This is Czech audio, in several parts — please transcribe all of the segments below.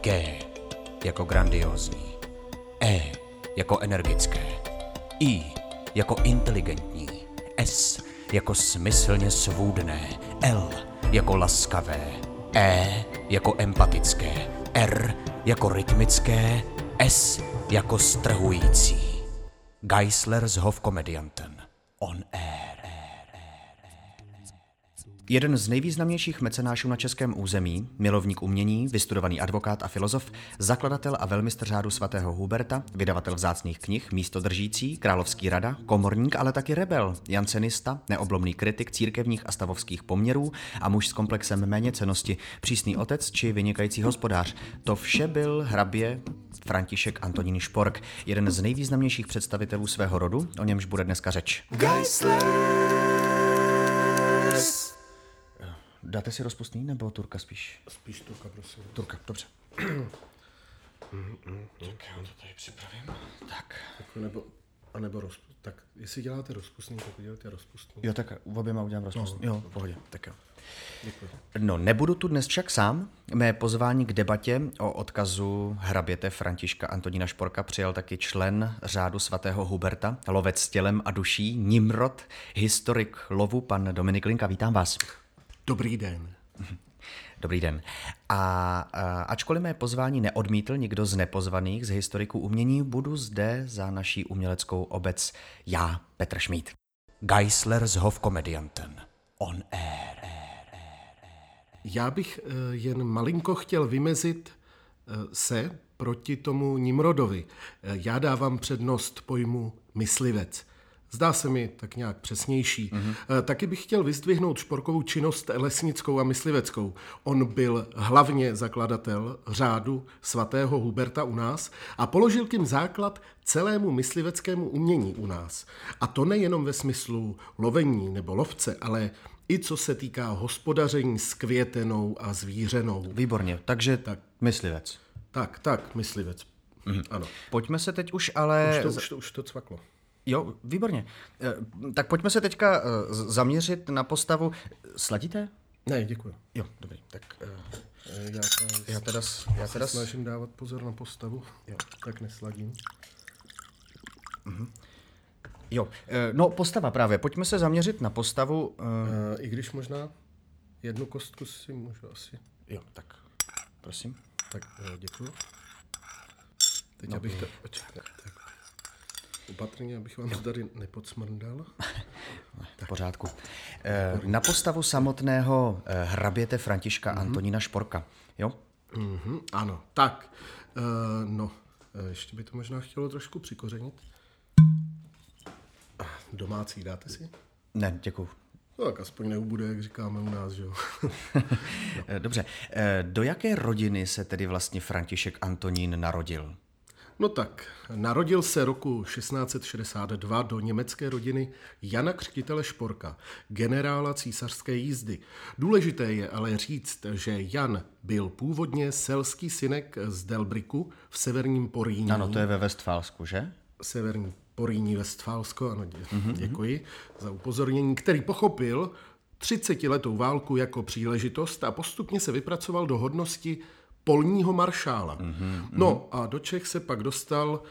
G jako grandiozní, E jako energické, I jako inteligentní, S jako smyslně svůdné, L jako laskavé, E jako empatické, R jako rytmické, S jako strhující. Geisler s Hofkomedianten. On air. Jeden z nejvýznamnějších mecenášů na českém území, milovník umění, vystudovaný advokát a filozof, zakladatel a velmistr řádu svatého Huberta, vydavatel vzácných knih, místodržící, královský rada, komorník, ale taky rebel, jansenista, neoblomný kritik církevních a stavovských poměrů a muž s komplexem méně cenosti, přísný otec či vynikající hospodář. To vše byl hrabě František Antonín Špork, jeden z nejvýznamnějších představitelů svého rodu, o němž bude dneska řeč. Geislers. Dáte si rozpustný nebo turka spíš? Spíš turka, prosím. Turka, dobře. tak já to tady připravím. Tak. Jako nebo, a nebo roz, tak jestli děláte rozpustný, tak udělejte rozpustný. Jo, tak oběma udělám rozpustný. No, jo, v pohodě. Tak jo. Děkuji. No, nebudu tu dnes však sám. Mé pozvání k debatě o odkazu hraběte Františka Antonína Šporka přijal taky člen řádu svatého Huberta, lovec s tělem a duší, Nimrod, historik lovu, pan Dominik Linka. Vítám vás. Dobrý den. Dobrý den. A, a ačkoliv mé pozvání neodmítl nikdo z nepozvaných z historiků umění, budu zde za naší uměleckou obec já, Petr Šmíd. Geisler s Hofkomedianten. On air. Já bych eh, jen malinko chtěl vymezit eh, se proti tomu Nimrodovi. Eh, Já dávám přednost pojmu myslivec. Zdá se mi tak nějak přesnější. Mm-hmm. Taky bych chtěl vyzdvihnout šporkovou činnost lesnickou a mysliveckou. On byl hlavně zakladatel řádu svatého Huberta u nás a položil tím základ celému mysliveckému umění u nás. A to nejenom ve smyslu lovení nebo lovce, ale i co se týká hospodaření s květenou a zvířenou. Výborně, takže tak. myslivec. Tak, tak, myslivec. Mm-hmm. Ano. Pojďme se teď už ale... Už to, už to, už to cvaklo. Jo, výborně. Eh, Tak pojďme se teďka eh, zaměřit na postavu. Sladíte? Ne, děkuji. Jo, dobrý. Tak eh, Já, ta, já teda, já teda snažím dávat pozor na postavu, jo. tak nesladím. Jo, eh, no postava právě. Pojďme se zaměřit na postavu. I když možná jednu kostku si můžu asi. Jo, tak prosím. Tak děkuji. Teď no. abych to... Počkej, tak. Opatrně, abych vám to tady nepodsmrndal. V pořádku. Eh, Na postavu samotného eh, hraběte Františka Antonína Šporka. Jo? Mhm, ano, tak. Uh, no, eh, ještě by to možná chtělo trošku přikořenit. Domácí dáte si? Ne, děkuju. No, tak aspoň neubude, jak říkáme u nás, že jo. Eh, Dobře. Eh, Do jaké rodiny se tedy vlastně František Antonín narodil? No tak, narodil se roku 1662 do německé rodiny Jana Křtitele Šporka, generála císařské jízdy. Důležité je ale říct, že Jan byl původně selský synek z Delbriku v severním Poríní. Ano, to je ve Westfálsku, že? Severní Poríní Westfálsko, ano, dě, mm-hmm. děkuji za upozornění, který pochopil 30-letou válku jako příležitost a postupně se vypracoval do hodnosti polního maršála. Mm-hmm. No a do Čech se pak dostal,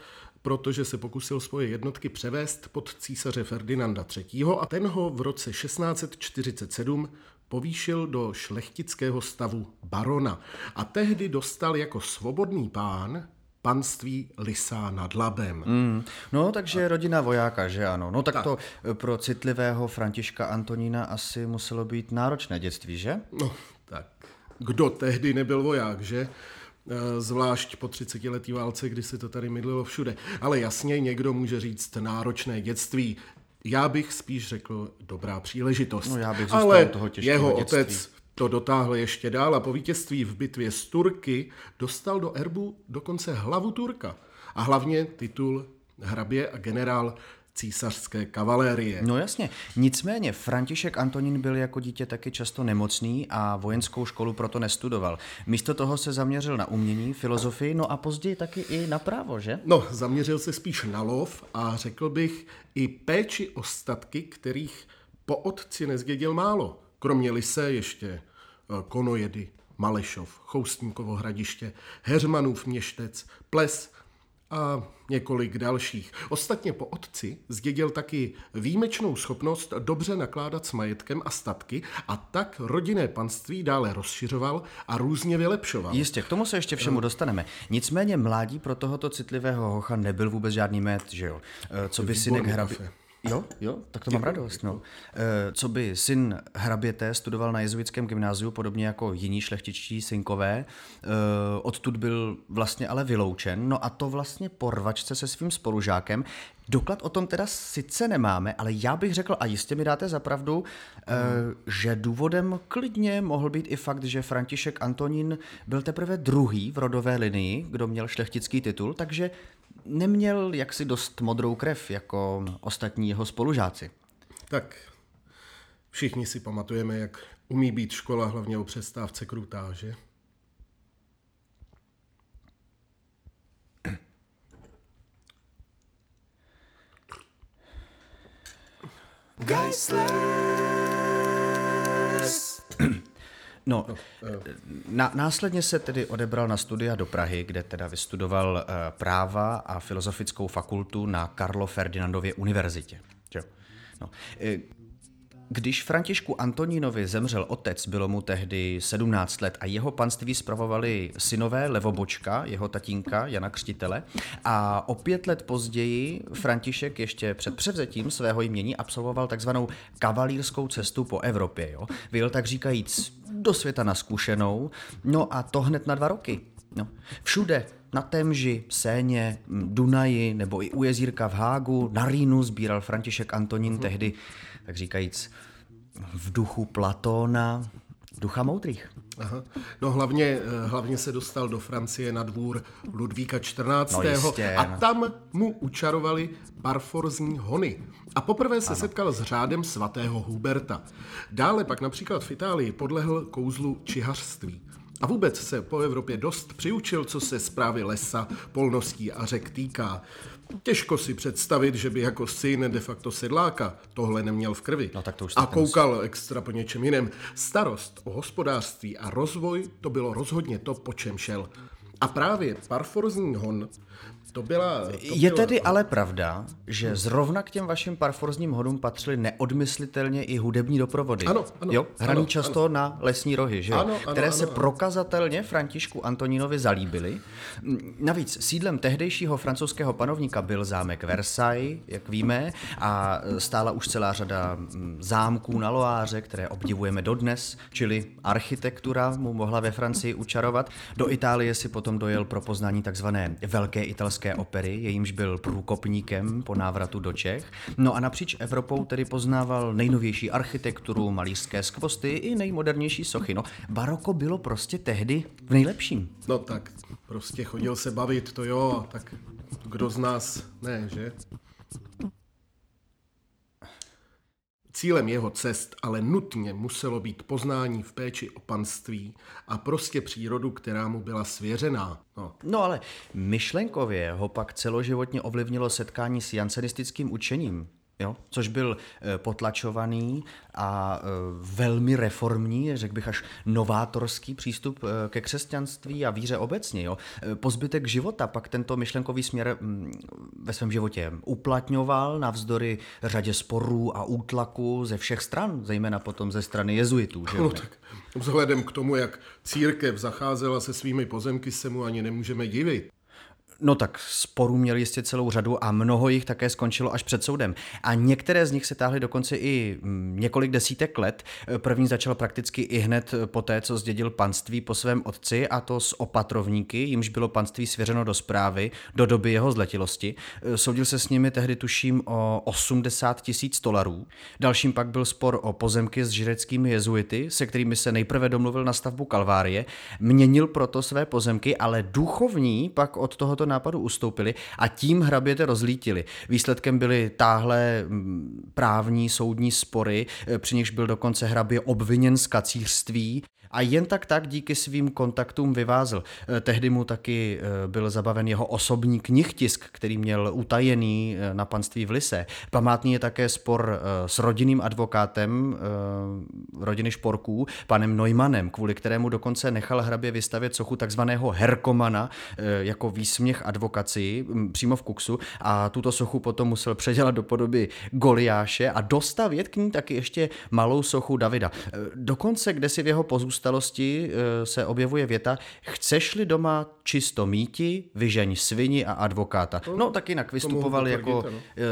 protože se pokusil svoje jednotky převést pod císaře Ferdinanda III. a ten ho v roce 1647 povýšil do šlechtického stavu barona a tehdy dostal jako svobodný pán panství Lisá nad Labem. Mm, no, takže rodina vojáka, že ano. No tak, tak to eh, pro citlivého Františka Antonína asi muselo být náročné dětství, že? No, kdo tehdy nebyl voják, že? Eh, Zvlášť po 30 letý válce, kdy se to tady mydlilo všude. Ale jasně, někdo může říct náročné dětství. Já bych spíš řekl dobrá příležitost. No, já bych Ale toho jeho dětství. otec to dotáhl ještě dál a po vítězství v bitvě s Turky dostal do erbu dokonce hlavu Turka. A hlavně titul hrabě a generál císařské kavalérie. No jasně. Nicméně František Antonín byl jako dítě taky často nemocný a vojenskou školu proto nestudoval. Místo toho se zaměřil na umění, filozofii, no a později taky i na právo, že? No, zaměřil se spíš na lov a řekl bych i péči o statky, kterých po otci nezdědil málo. Kromě lise ještě eh, konojedy, Malešov, Choustníkovo hradiště, Heřmanův měštec, Ples a několik dalších. Ostatně po otci zdědil taky výjimečnou schopnost dobře nakládat s majetkem a statky a tak rodinné panství dále rozšiřoval a různě vylepšoval. Jistě, k tomu se ještě všemu dostaneme. Nicméně mládí pro tohoto citlivého hocha nebyl vůbec žádný met, že jo? Eh, Co by synek hrabě... Jo, jo, tak to mám radost. No. Eh, Co by syn hraběte studoval na jezuitském gymnáziu, podobně jako jiní šlechtičtí synkové, eh, odtud byl vlastně ale vyloučen, no a to vlastně po rvačce se svým spolužákem. Doklad o tom teda sice nemáme, ale já bych řekl, a jistě mi dáte za pravdu, eh, že důvodem klidně mohl být i fakt, že František Antonín byl teprve druhý v rodové linii, kdo měl šlechtický titul, takže neměl jaksi dost modrou krev jako ostatní jeho spolužáci. Tak všichni si pamatujeme, jak umí být škola hlavně o přestávce krutá, že? No, na, následně se tedy odebral na studia do Prahy, kde teda vystudoval eh, práva a filozofickou fakultu na Karlo Ferdinandově univerzitě. Jo. No. eh, Když Františku Antonínovi zemřel otec, bylo mu tehdy 17 let a jeho panství spravovali synové Levobočka, jeho tatínka Jana Křtitele a o pět let později František ještě před převzetím svého jmění absolvoval takzvanou kavalírskou cestu po Evropě. Jo? Vyjel tak říkajíc do světa na zkušenou, no a to hned na dva roky. No. Všude, na Temži, Séně, Dunaji nebo i u jezírka v Hágu, na Rýnu sbíral František Antonín tehdy, tak říkajíc, v duchu Platóna, ducha moudrých. Aha. No hlavně, eh, hlavně se dostal do Francie na dvůr Ludvíka XIV. No jistě, a no. tam mu učarovali parforzní hony. A poprvé se ano. setkal s řádem svatého Huberta. Dále pak například v Itálii podlehl kouzlu čihařství. A vůbec se po Evropě dost přiučil, co se zprávy lesa, polností a řek týká. Těžko si představit, že by jako syn de facto sedláka tohle neměl v krvi. No tak to už a koukal extra po něčem jiném. Starost o hospodářství a rozvoj, to bylo rozhodně to, po čem šel. A právě parforzní hon, to byla... To Je byla, tedy ale pravda, že zrovna k těm vašim parforzním hodům patřily neodmyslitelně i hudební doprovody. Ano, ano, jo? Hraný ano, často na lesní rohy, že jo? Ano, ano, které ano, se ano. prokazatelně Františku Antonínovi zalíbily. Navíc sídlem tehdejšího francouzského panovníka byl zámek Versailles, jak víme, a stála už celá řada mm, zámků na Loáře, které obdivujeme dodnes, čili architektura mu mohla ve Francii učarovat. Do Itálie si potom dojel pro poznání takzvané Velké italské opery, jejímž byl průkopníkem po návratu do Čech. No a napříč Evropou tedy poznával nejnovější architekturu, malířské skvosty i nejmodernější sochy. No, baroko bylo prostě tehdy v nejlepším. No tak, prostě chodil se bavit, to jo, tak kdo z nás ne, že? Cílem jeho cest ale nutně muselo být poznání v péči o panství a prostě přírodu, která mu byla svěřená. No, No ale myšlenkově ho pak celoživotně ovlivnilo setkání s jansenistickým učením, jo? což byl eh, potlačovaný a eh, velmi reformní, řekl bych až novátorský přístup eh, ke křesťanství a víře obecně. Jo? Po zbytek života pak tento myšlenkový směr mm, ve svém životě uplatňoval navzdory řadě sporů a útlaku ze všech stran, zejména potom ze strany jezuitů. Že? no tak vzhledem k tomu, jak církev zacházela se svými pozemky, se mu ani nemůžeme divit. No tak sporů měl jistě celou řadu a mnoho jich také skončilo až před soudem. A některé z nich se táhly dokonce i mm, několik desítek let. První začal prakticky i hned po té, co zdědil panství po svém otci, a to s opatrovníky, jimž bylo panství svěřeno do zprávy do doby jeho zletilosti. Soudil se s nimi tehdy tuším o 80 tisíc dolarů. Dalším pak byl spor o pozemky s žireckými jezuity, se kterými se nejprve domluvil na stavbu Kalvárie. Měnil proto své pozemky, ale duchovní pak od tohoto nápadu ustoupili a tím hraběte rozlítili. Výsledkem byly táhle mm, právní soudní spory, eh, při nichž byl dokonce hrabě obviněn z kacířství A jen tak tak díky svým kontaktům vyvázl. Eh, tehdy mu taky eh, byl zabaven jeho osobní knihtisk, který měl utajený eh, na panství v Lise. Památný je také spor s rodinným advokátem rodiny Šporků, panem Neumannem, kvůli kterému dokonce nechal hrabě vystavět sochu takzvaného Herkomana jako výsměch advokaci přímo v Kuksu a tuto sochu potom musel předělat do podoby Goliáše a dostavět k ní taky ještě malou sochu Davida. Dokonce, kde si v jeho pozůstalosti eh, se objevuje věta chceš-li doma čisto míti, vyžeň svini a advokáta. No tak jinak vystupoval jako, eh,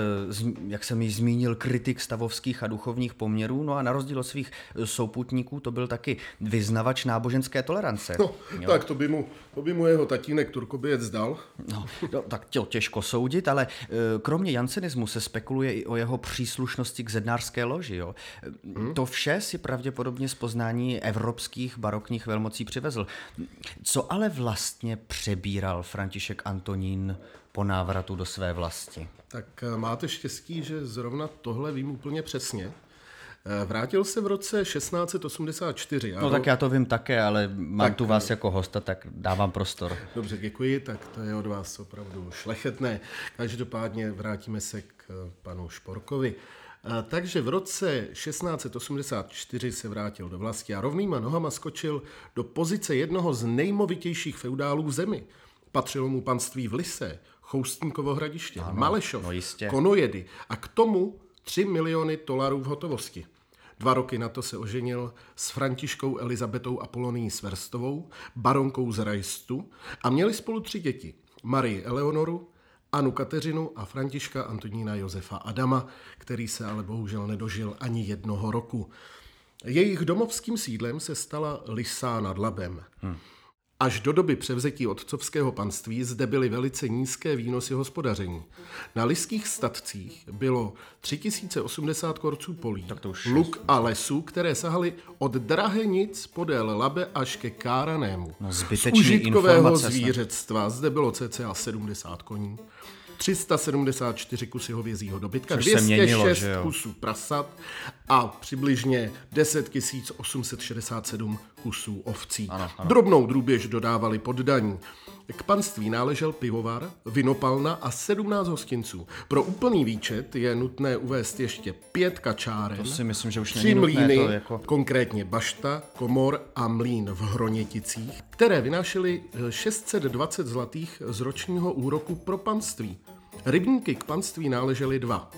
jak jsem ji zmínil, kritik stavovských a duchovních poměrů, no a na rozdíl od svých eh, souputníků to byl taky vyznavač náboženské tolerance. No, tak to by, mu, to by mu jeho tatínek Turkoběc dal. No, no, tak to těžko soudit, ale kromě jansenismu se spekuluje i o jeho příslušnosti k zednářské loži. Jo. Hmm. To vše si pravděpodobně z poznání evropských barokních velmocí přivezl. Co ale vlastně přebíral František Antonín po návratu do své vlasti? Tak eh, máte štěstí, že zrovna tohle vím úplně přesně. Eh, vrátil se v roce 1684. No tak já to vím také, ale mám tak, tu vás jako hosta, tak dávám prostor. Dobře, děkuji, tak to je od vás opravdu šlechetné. Každopádně vrátíme se k eh, panu Šporkovi. Takže v roce 1684 se vrátil do vlasti a rovnýma nohama skočil do pozice jednoho z nejmovitějších feudálů v zemi. Patřilo mu panství v Lise, Choustníkovo hradiště, ano, Malešov, no jistě. Konojedy a k tomu 3 miliony dolarů v hotovosti. Dva roky na to se oženil s Františkou Elizabetou Apolonií Sverstovou, baronkou z Rajstu a měli spolu tři děti. Marii Eleonoru, Anu Kateřinu a Františka Antonína Josefa Adama, který se ale bohužel nedožil ani jednoho roku. Jejich domovským sídlem se stala Lysá nad Labem. Hmm. Až do doby převzetí otcovského panství zde byly velice nízké výnosy hospodaření. Na liských statcích bylo 3080 korců polí, luk a lesů, které sahaly od Drahenic podél Labe až ke Káranému. No, Z užitkového zvířectva zde bylo cca 70 koní. 374 kusy hovězího dobytka, Což 206 měnilo, kusů prasat a přibližně 10 867 kusů ovcí. Ano, ano. Drobnou drůběž dodávali poddaní. K panství náležel pivovar, vinopalna a 17 hostinců. Pro úplný výčet je nutné uvést ještě pět kačáren, to si myslím, že už tři mlíny, to jako... konkrétně bašta, komor a mlín v Hroněticích, které vynášely 620 zlatých z ročního úroku pro panství. Rybníky k panství náležely dva.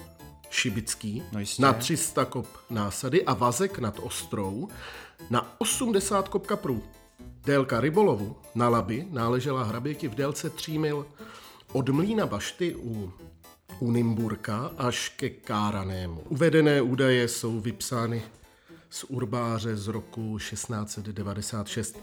Šibický no na 300 kop násady a Vazek nad Ostrou na 80 kop kaprů. Délka rybolovu na Labi náležela hraběti v délce 3 mil od mlína bašty u Unimburka až ke Káranému. Uvedené údaje jsou vypsány z urbáře z roku 1696.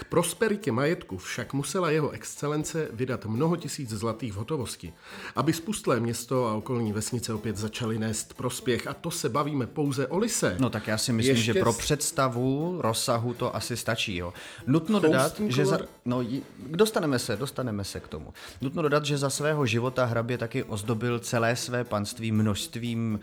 K prosperitě majetku však musela jeho excelence vydat mnoho tisíc zlatých v hotovosti, aby spustlé město a okolní vesnice opět začaly nést prospěch. A to se bavíme pouze o lise. No tak já si myslím, Ještě... že pro představu rozsahu to asi stačí. Jo. Nutno dodat, že za... no, dostaneme se, dostaneme se k tomu. Nutno dodat, že za svého života hrabě taky ozdobil celé své panství množstvím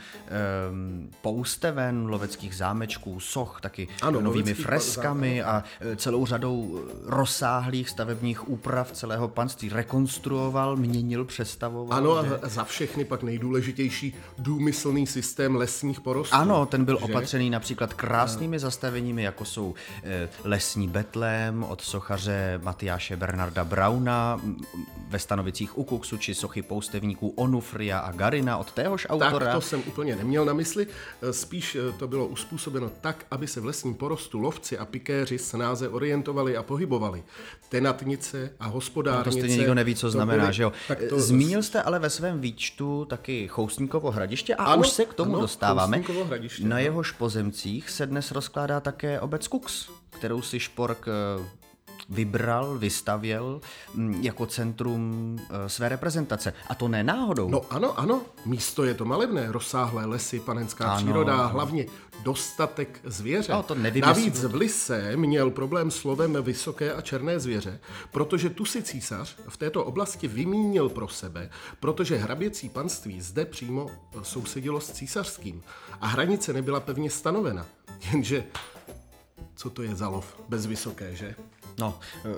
um, pousteven, loveckých zámečků, soch, taky ano, novými freskami a e, celou řadou rozsáhlých stavebních úprav celého panství. Rekonstruoval, měnil, přestavoval. Ano, že... a za všechny pak nejdůležitější důmyslný systém lesních porostů. Ano, ten byl že? opatřený například krásnými zastaveními, jako jsou eh, lesní betlém od sochaře Matyáše Bernarda Brauna ve Stanovicích u Kuksu, či sochy poustevníků Onufria a Garina od téhož autora. Tak to jsem úplně neměl na mysli. Eh, spíš eh, to bylo uspůsobeno tak, aby se v lesním porostu lovci a pikéři snáze orientovali a pohybovali. Tenatnice a hospodárnice. No to stejně nikdo neví, co znamená, byly, že jo. To... Zmínil jste ale ve svém výčtu taky Choustníkovo hradiště a ano, už se k tomu ano, dostáváme. Na jehož pozemcích se dnes rozkládá také obec Kux, kterou si Špork eh, vybral, vystavěl mm, jako centrum eh, své reprezentace. A to ne náhodou. No ano, ano, místo je to malebné, rozsáhlé lesy, panenská ano. příroda, hlavně dostatek zvěře. No, to nevím, Navíc v Lise měl problém s lovem vysoké a černé zvěře, protože tu si císař v této oblasti vymínil pro sebe, protože hraběcí panství zde přímo sousedilo s císařským a hranice nebyla pevně stanovena. Jenže co to je za lov bez vysoké, že? No, eh,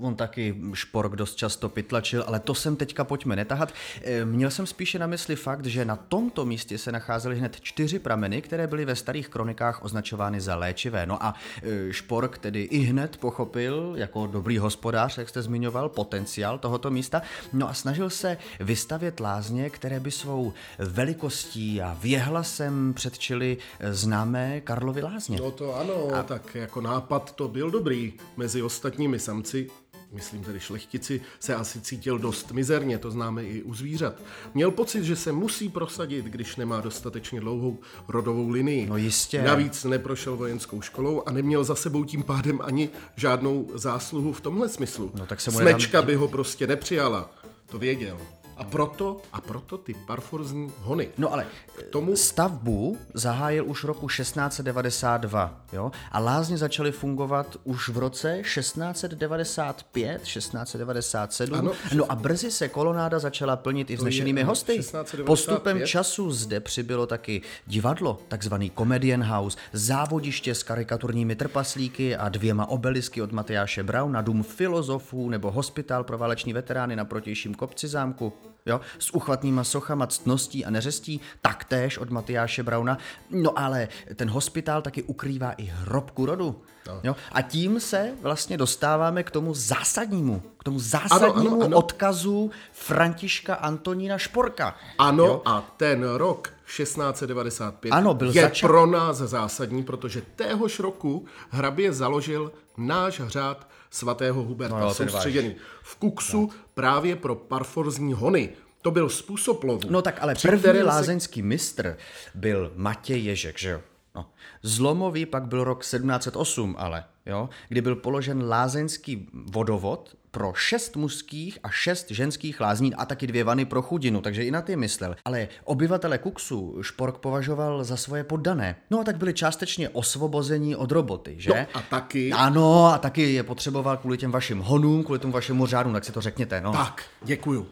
on taky špork dost často pytlačil, ale to sem teďka pojďme netahat. Eh, Měl jsem spíše na mysli fakt, že na tomto místě se nacházely hned čtyři prameny, které byly ve starých kronikách označovány za léčivé. No a eh, špork tedy i hned pochopil, jako dobrý hospodář, jak jste zmiňoval, potenciál tohoto místa, no a snažil se vystavět lázně, které by svou velikostí a věhlasem předčily známé Karlovy lázně. No to ano, a... tak jako nápad to byl dobrý. Mezi ostatními samci, myslím tedy šlechtici, se asi cítil dost mizerně, to známe i u zvířat. Měl pocit, že se musí prosadit, když nemá dostatečně dlouhou rodovou linii. No jistě. Navíc neprošel vojenskou školou a neměl za sebou tím pádem ani žádnou zásluhu v tomhle smyslu. No tak se Smečka by ho prostě nepřijala, to věděl. A proto, a proto ty parforzní hony. No ale k tomu stavbu zahájil už roku 1692, jo? A lázně začaly fungovat už v roce 1695, 1697. Ano, no a brzy se kolonáda začala plnit i vznešenými hosty. 1695. Postupem času zde přibylo taky divadlo, takzvaný Comedian House, závodiště s karikaturními trpaslíky a dvěma obelisky od Matyáše Brauna, dům filozofů nebo hospitál pro váleční veterány na protějším kopci zámku jo, s uchvatnýma sochama ctností a neřestí, taktéž od Matyáše Brauna. No ale ten hospitál taky ukrývá i hrobku rodu. No. Jo? A tím se vlastně dostáváme k tomu zásadnímu, k tomu zásadnímu ano, ano. odkazu Františka Antonína Šporka. Ano, Jo? a ten rok 1695 Ano, byl je začat- pro nás zásadní, protože téhož roku hrabě založil náš řád svatého Huberta, No soustředěný v Kuksu právě pro parforzní hony. To byl způsob lovu. No tak ale první kterém se- lázeňský mistr byl Matěj Ježek, že jo? No. Zlomový pak byl rok 1708, ale, jo, kdy byl položen lázeňský vodovod pro šest mužských a šest ženských lázní a taky dvě vany pro chudinu, takže i na ty myslel. Ale obyvatele Kuksu Špork považoval za svoje poddané. No a tak byli částečně osvobození od roboty, že? No a taky- Ano, a taky je potřeboval kvůli těm vašim honům, kvůli tomu vašemu řádu, tak si to řekněte, no. Tak, děkuju.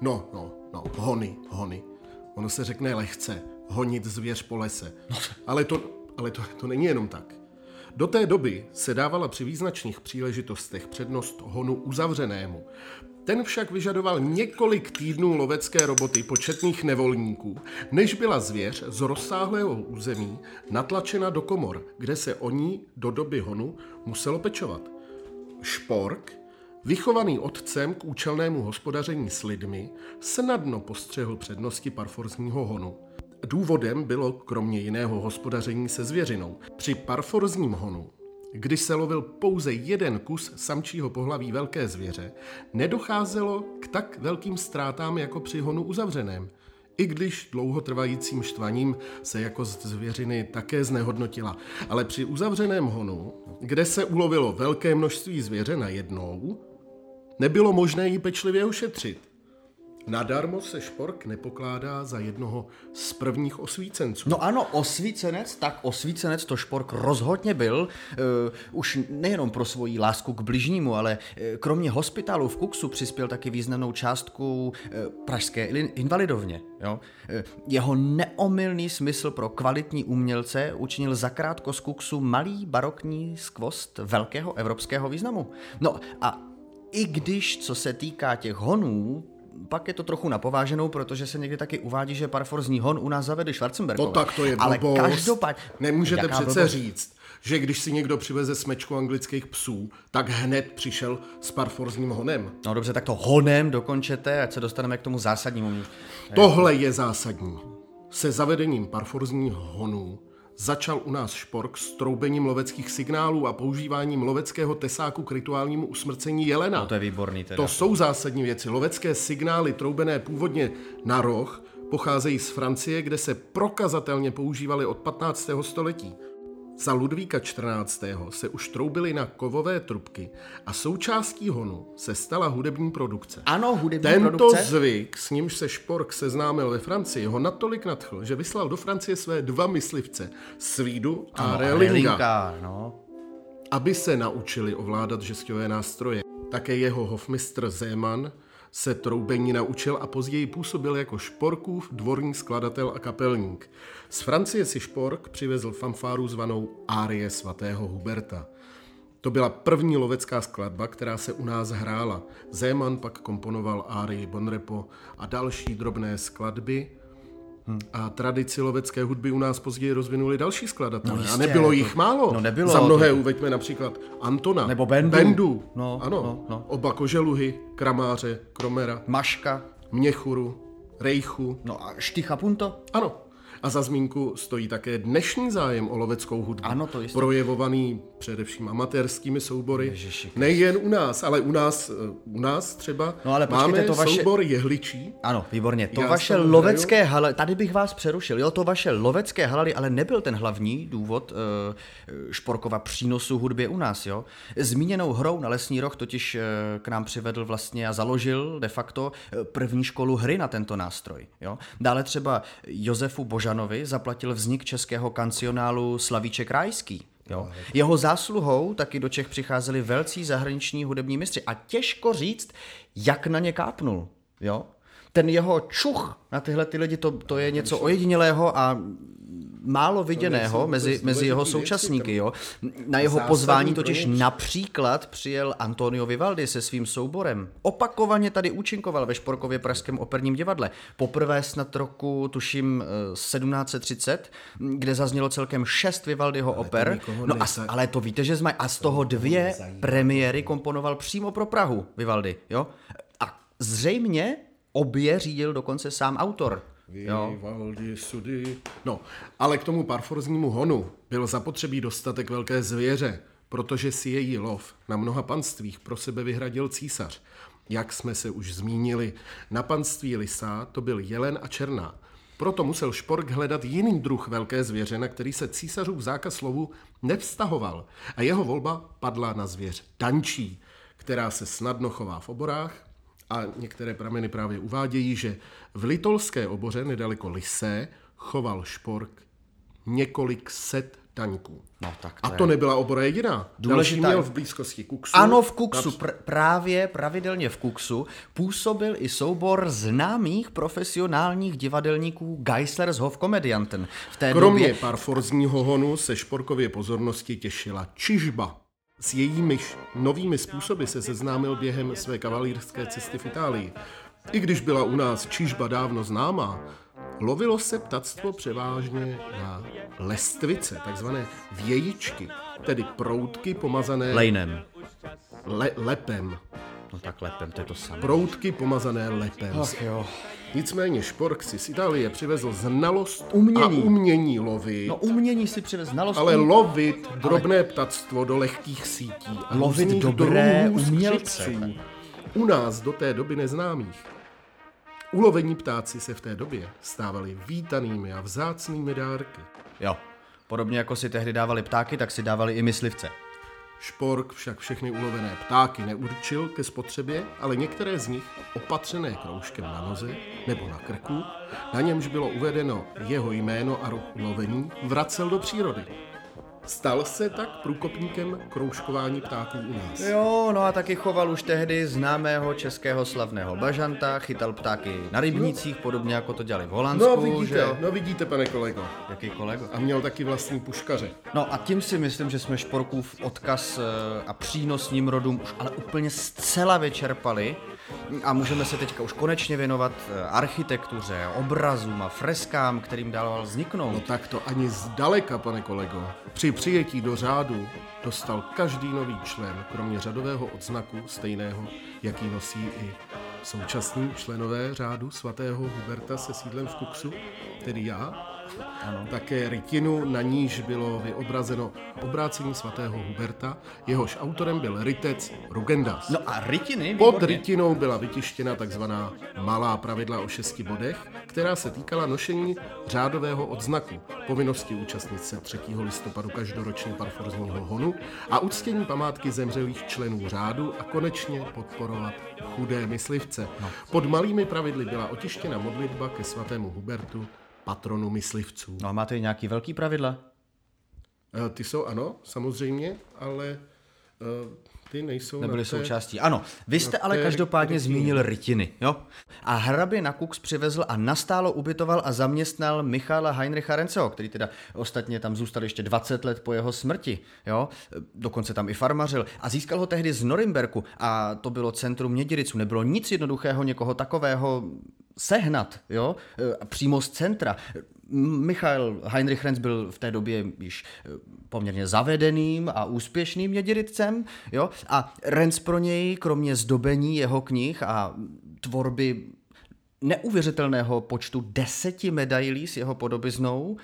No, no, no, hony, hony. Ono se řekne lehce, honit zvěř po lese. Ale to, ale to, to není jenom tak. Do té doby se dávala při význačných příležitostech přednost honu uzavřenému. Ten však vyžadoval několik týdnů lovecké roboty početných nevolníků, než byla zvěř z rozsáhlého území natlačena do komor, kde se o ní do doby honu muselo pečovat. Špork, vychovaný otcem k účelnému hospodaření s lidmi, snadno postřehl přednosti parforzního honu. Důvodem bylo kromě jiného hospodaření se zvěřinou. Při parforzním honu, když se lovil pouze jeden kus samčího pohlaví velké zvěře, nedocházelo k tak velkým ztrátám jako při honu uzavřeném. I když dlouhotrvajícím štvaním se jako zvěřiny také znehodnotila. Ale při uzavřeném honu, kde se ulovilo velké množství zvěře najednou, nebylo možné ji pečlivě ošetřit. Nadarmo se Špork nepokládá za jednoho z prvních osvícenců. No ano, osvícenec, tak osvícenec to Špork rozhodně byl, uh, už nejenom pro svoji lásku k bližnímu, ale uh, kromě hospitálu v Kuksu přispěl taky významnou částku uh, pražské invalidovně. Jo? Uh, jeho neomylný smysl pro kvalitní umělce učinil zakrátko z Kuksu malý barokní skvost velkého evropského významu. No a i když, co se týká těch honů, pak je to trochu napováženou, protože se někdy taky uvádí, že parforzní hon u nás zavedli Schwarzenbergové. No tak to je Ale blbost. každopádně... Nemůžete Jaká přece blbost? říct, že když si někdo přiveze smečku anglických psů, tak hned přišel s parforzním honem. No dobře, tak to honem dokončete, ať se dostaneme k tomu zásadnímu. Tohle je zásadní. Se zavedením parforzních honů začal u nás špork s troubením loveckých signálů a používáním loveckého tesáku k rituálnímu usmrcení jelena. No to je výborný teda. To jsou zásadní věci. Lovecké signály troubené původně na roh pocházejí z Francie, kde se prokazatelně používaly od 15. století. Za Ludvíka XIV. se už troubily na kovové trubky a součástí honu se stala hudební produkce. Ano, hudební Tento produkce. zvyk, s nímž se Špork seznámil ve Francii, ho natolik nadchl, že vyslal do Francie své dva myslivce, Svídu a No, Relinga, no. aby se naučili ovládat žesťové nástroje. Také jeho hofmistr Zéman se troubení naučil a později působil jako Šporkův dvorní skladatel a kapelník. Z Francie si Špork přivezl fanfáru zvanou Árie svatého Huberta. To byla první lovecká skladba, která se u nás hrála. Zéman pak komponoval Árii Bonrepo a další drobné skladby, Hmm. A tradici lovecké hudby u nás později rozvinuli další skladatelé. No, jistě, a nebylo to, jich málo. No nebylo. Za mnohé to... uveďme například Antona. Nebo Bendu. Bendu. No, ano. No, no. Oba koželuhy, kramáře, kromera. Maška. Měchuru, Rejchu. No a Štycha Punto. Ano. A za zmínku stojí také dnešní zájem o loveckou hudbu. Ano, to jistě. Projevovaný především amatérskými soubory. Ježiši, Nejen u nás, ale u nás, u nás třeba no, ale počkejte, máme to vaše... soubor jehličí. Ano, výborně. To Já vaše lovecké halaly, tady bych vás přerušil, jo, to vaše lovecké halaly, ale nebyl ten hlavní důvod uh, Šporkova přínosu hudbě u nás, jo. Zmíněnou hrou na Lesní roh totiž uh, k nám přivedl vlastně a založil de facto eh, první školu hry na tento nástroj, jo. Dále třeba Josefu Boža Žanovi zaplatil vznik českého kancionálu Slavíček Rajský. Jo. Jeho zásluhou taky do Čech přicházeli velcí zahraniční hudební mistři a těžko říct, jak na ně kápnul. Jo? Ten jeho čuch na tyhle ty lidi, to, to je něco ojedinělého a málo viděného mezi, mezi jeho současníky. Jo. Na jeho pozvání totiž například přijel Antonio Vivaldi se svým souborem. Opakovaně tady účinkoval ve Šporkově Pražském operním divadle. Poprvé snad roku, tuším, 1730, eh, kde zaznělo celkem šest Vivaldiho oper. No a, ale to víte, že jsme a z toho dvě premiéry komponoval přímo pro Prahu Vivaldi. Jo? A zřejmě obě řídil dokonce sám autor. Vivaldi sudy. No, ale k tomu parforznímu honu byl zapotřebí dostatek velké zvěře, protože si její lov na mnoha panstvích pro sebe vyhradil císař. Jak jsme se už zmínili, na panství Lisá to byl jelen a černá. Proto musel Špork hledat jiný druh velké zvěře, na který se císařův zákaz slovu nevztahoval. A jeho volba padla na zvěř dančí, která se snadno chová v oborách, a některé prameny právě uvádějí, že v litolské oboře nedaleko Lise choval špork několik set taňků. No, tak to a to je... nebyla obora jediná. Důležitá... Další měl v blízkosti Kuksu. Ano, v Kuksu, pr- právě pravidelně v Kuksu působil i soubor známých profesionálních divadelníků Geisler's Hofkomedianten. V té Kromě době... parforzního honu se šporkově pozornosti těšila čižba. S jejími novými způsoby se seznámil během své kavalírské cesty v Itálii. I když byla u nás čižba dávno známá, lovilo se ptactvo převážně na lestvice, takzvané vějičky, tedy proutky pomazané... Lejnem. Le, lepem. No tak lepem, to je to samé. Proutky pomazané lepem. Ach jo. Nicméně Špork si z Itálie přivezl znalost umění. a umění lovit. No umění si přivezl znalost. Ale lovit drobné ale... ptactvo do lehkých sítí. A lovit dobré umělce. U nás do té doby neznámých. Ulovení ptáci se v té době stávali vítanými a vzácnými dárky. Jo, podobně jako si tehdy dávali ptáky, tak si dávali i myslivce. Špork však všechny ulovené ptáky neurčil ke spotřebě, ale některé z nich, opatřené kroužkem na noze nebo na krku, na němž bylo uvedeno jeho jméno a rok ulovení, vracel do přírody. Stal se tak průkopníkem kroužkování ptáků u nás. Jo, no a taky choval už tehdy známého českého slavného bažanta, chytal ptáky na rybnících, no. podobně jako to dělali v Holandsku. No vidíte, že jo? no vidíte, pane kolego. Jaký kolego? A měl taky vlastní puškaře. No a tím si myslím, že jsme Šporkův odkaz eh, a přínos ním rodům už ale úplně zcela vyčerpali a můžeme se teďka už konečně věnovat eh, architektuře, obrazům a freskám, kterým dával vzniknout. No tak to ani zdaleka, pane kolego. Při přijetí do řádu dostal každý nový člen, kromě řadového odznaku stejného, jaký nosí i současní členové řádu svatého Huberta se sídlem v Kuksu, tedy já, ano. Také rytinu, na níž bylo vyobrazeno obrácení svatého Huberta, jehož autorem byl rytec Rugendas. No a rytiny? Pod rytinou byla vytištěna takzvaná malá pravidla o šesti bodech, která se týkala nošení řádového odznaku, povinnosti účastnit se 3. listopadu každoročně parforzního honu a uctění památky zemřelých členů řádu a konečně podporovat chudé myslivce. No. Pod malými pravidly byla otištěna modlitba ke svatému Hubertu patronu myslivců. No a máte nějaký velký pravidla? Eh, ty jsou ano, samozřejmě, ale Uh, ty nejsou Nebyly té... součástí. Ano, vy jste ale každopádně rytině. zmínil rytiny, jo? A hrabě na Kux přivezl a nastálo ubytoval a zaměstnal Michala Heinricha Renceho, který teda ostatně tam zůstal ještě 20 let po jeho smrti, jo? Dokonce tam i farmařil. A získal ho tehdy z Norimberku a to bylo centrum Měděriců. Nebylo nic jednoduchého někoho takového sehnat, jo? E, Přímo z centra. Michael Heinrich Renz byl v té době již eh, poměrně zavedeným a úspěšným měděritcem, jo? A Renz pro něj, kromě zdobení jeho knih a tvorby neuvěřitelného počtu deseti medailí s jeho podobiznou,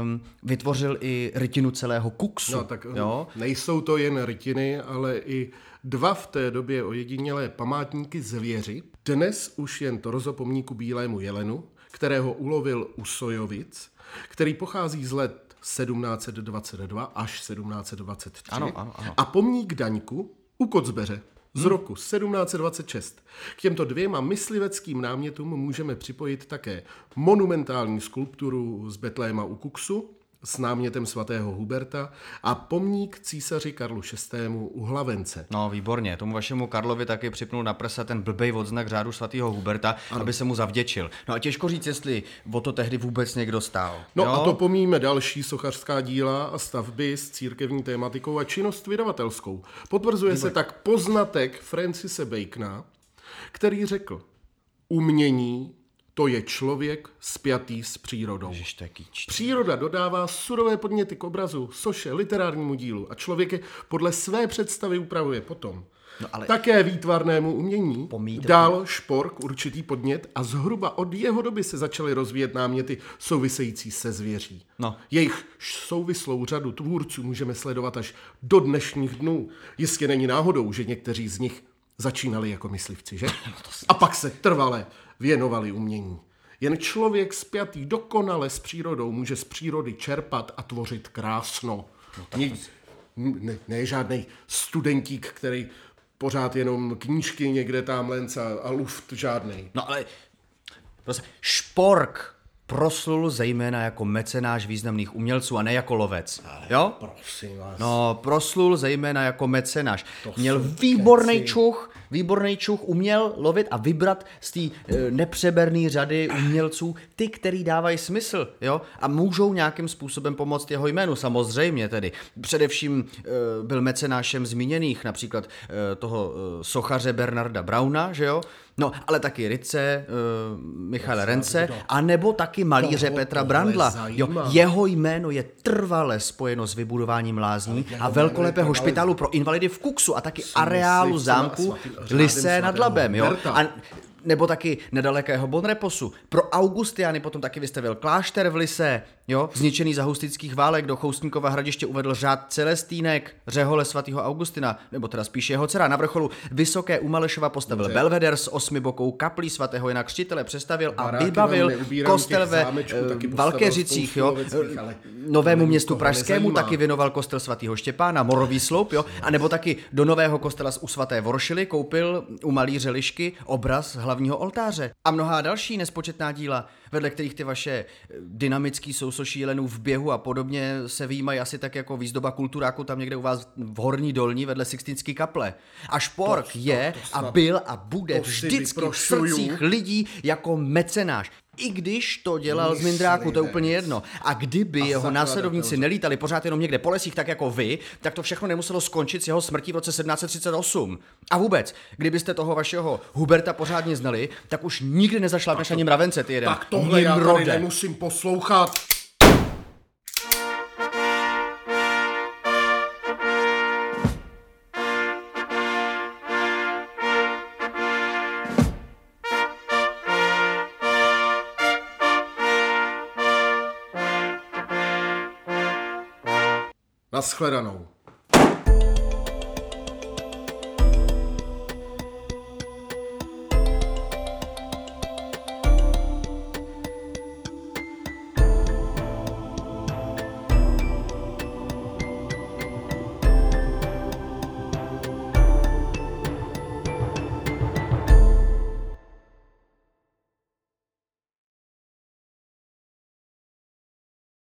um, vytvořil i rytinu celého kuksu. No, tak jo? nejsou to jen rytiny, ale i dva v té době ojedinělé památníky zvěři. Dnes už jen torzo pomníku Bílému jelenu, kterého ulovil u Sojovic, který pochází z let 1722 až 1723. Ano, ano, ano. A pomník Daňku u Kocbeře z Hmm. roku 1726. K těmto dvěma mysliveckým námětům můžeme připojit také monumentální skulpturu z Betléma u Kuksu s námětem svatého Huberta a pomník císaři Karlu VI. u Hlavence. No, výborně. Tomu vašemu Karlovi taky připnul na prsa ten blbej odznak řádu svatého Huberta, ano. aby se mu zavděčil. No a těžko říct, jestli o to tehdy vůbec někdo stál. No jo? a to pomíme další sochařská díla a stavby s církevní tématikou a činnost vydavatelskou. Potvrzuje se tak poznatek Francise Bacona, který řekl, umění to je člověk spjatý s přírodou. Příroda dodává surové podněty k obrazu, soše, literárnímu dílu a člověk je podle své představy upravuje potom. No ale- Také výtvarnému umění Pomíte- dal špork určitý podnět a zhruba od jeho doby se začaly rozvíjet náměty související se zvěří. No. Jejich souvislou řadu tvůrců můžeme sledovat až do dnešních dnů. Jistě není náhodou, že někteří z nich začínali jako myslivci, že? A pak se trvale věnovali umění. Jen člověk spjatý dokonale s přírodou může z přírody čerpat a tvořit krásno. Ne, ne, ne žádný studentík, který pořád jenom knížky někde tam lenc a, a luft žádný. No ale prostě Špork proslul zejména jako mecenáš významných umělců a ne jako lovec. Jo? Prosím vás. No, proslul zejména jako mecenáš. Měl výborný čuch, výborný čuch, uměl lovit a vybrat z té e, nepřeberné řady umělců ty, který dávají smysl, jo? A můžou nějakým způsobem pomoct jeho jménu, samozřejmě tedy. Především e, byl mecenášem zmíněných, například e, toho e, sochaře Bernarda Brauna, že jo? No, ale taky Rice, uh, Michaela Rence, a nebo taky malíře Toho- Petra Brandla. Jo, jeho jméno je trvale spojeno s vybudováním lázní a velkolepého špitálu pro invalidy v Kuksu a taky areálu zámku Lise nad Labem. Jo? A nebo taky nedalekého Bonreposu. Pro Augustiany potom taky vystavil klášter v Lise, jo? zničený za hustických válek do Choustníkova hradiště uvedl řád Celestínek, řehole svatého Augustina, nebo teda spíš jeho dcera. Na vrcholu Vysoké u Malešova postavil Belveder s osmibokou kaplí svatého Jana Křtitele, přestavil a vybavil kostel ve eh, Valkeřicích, jo? ale novému městu Pražskému nezajímá. taky věnoval kostel svatého Štěpána, Morový sloup, jo? A nebo taky do nového kostela u svaté Voršily koupil u malíře Lišky obraz hlavního oltáře. A mnohá další nespočetná díla, vedle kterých ty vaše eh, dynamický sousoší jelenů v běhu a podobně se výjímají asi tak jako výzdoba kulturáku tam někde u vás v Horní dolní vedle Sixtinské kaple. A Špork To- to- je to a snad- byl a bude to vždycky v srdcích lidí jako mecenáš. I když to dělal z Mindráku, to je úplně jedno. A kdyby jeho zakladatel, následovníci nelítali pořád jenom někde po lesích, tak jako vy, tak to všechno nemuselo skončit s jeho smrtí v roce 1738. A vůbec, kdybyste toho vašeho Huberta pořádně znali, tak už nikdy nezašlápneš ani mravence, ty jeden. Tak tohle já tady nemusím poslouchat. Naschledanou.